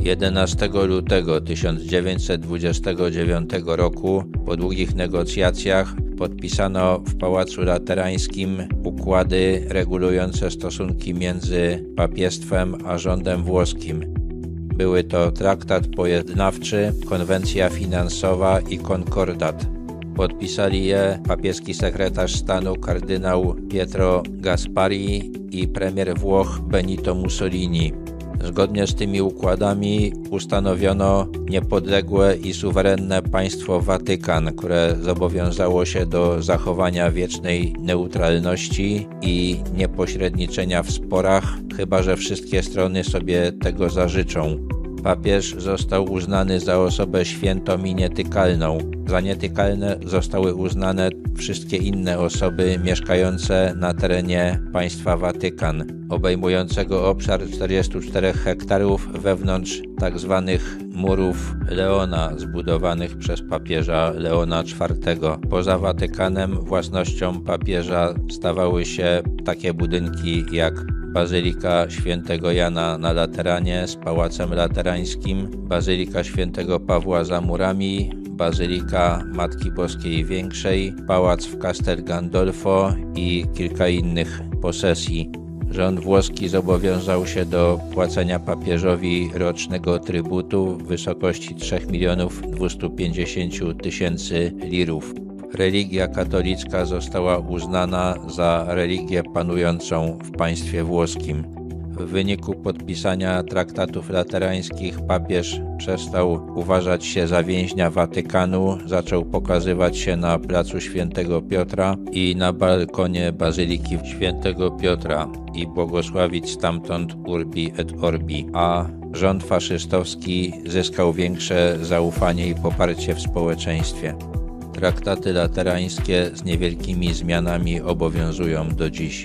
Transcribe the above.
11 lutego 1929 roku po długich negocjacjach podpisano w Pałacu Laterańskim układy regulujące stosunki między papiestwem a rządem włoskim. Były to traktat pojednawczy, konwencja finansowa i konkordat. Podpisali je papieski sekretarz stanu kardynał Pietro Gaspari i premier Włoch Benito Mussolini. Zgodnie z tymi układami ustanowiono niepodległe i suwerenne państwo Watykan, które zobowiązało się do zachowania wiecznej neutralności i niepośredniczenia w sporach, chyba że wszystkie strony sobie tego zażyczą. Papież został uznany za osobę świętą i nietykalną. Za nietykalne zostały uznane wszystkie inne osoby mieszkające na terenie państwa Watykan, obejmującego obszar 44 hektarów wewnątrz tzw. Tak murów Leona zbudowanych przez papieża Leona IV. Poza Watykanem własnością papieża stawały się takie budynki jak Bazylika Świętego Jana na Lateranie z Pałacem Laterańskim, Bazylika Świętego Pawła za murami, Bazylika Matki Boskiej Większej, Pałac w Castel Gandolfo i kilka innych posesji. Rząd włoski zobowiązał się do płacenia papieżowi rocznego trybutu w wysokości 3 milionów 250 tysięcy lirów religia katolicka została uznana za religię panującą w państwie włoskim. W wyniku podpisania traktatów laterańskich papież przestał uważać się za więźnia Watykanu, zaczął pokazywać się na placu Świętego Piotra i na balkonie Bazyliki Świętego Piotra i błogosławić stamtąd Urbi et Orbi, a rząd faszystowski zyskał większe zaufanie i poparcie w społeczeństwie. Traktaty laterańskie z niewielkimi zmianami obowiązują do dziś.